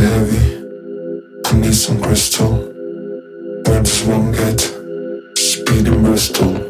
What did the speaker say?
heavy. I need some crystal. I just won't get? Speed in Bristol.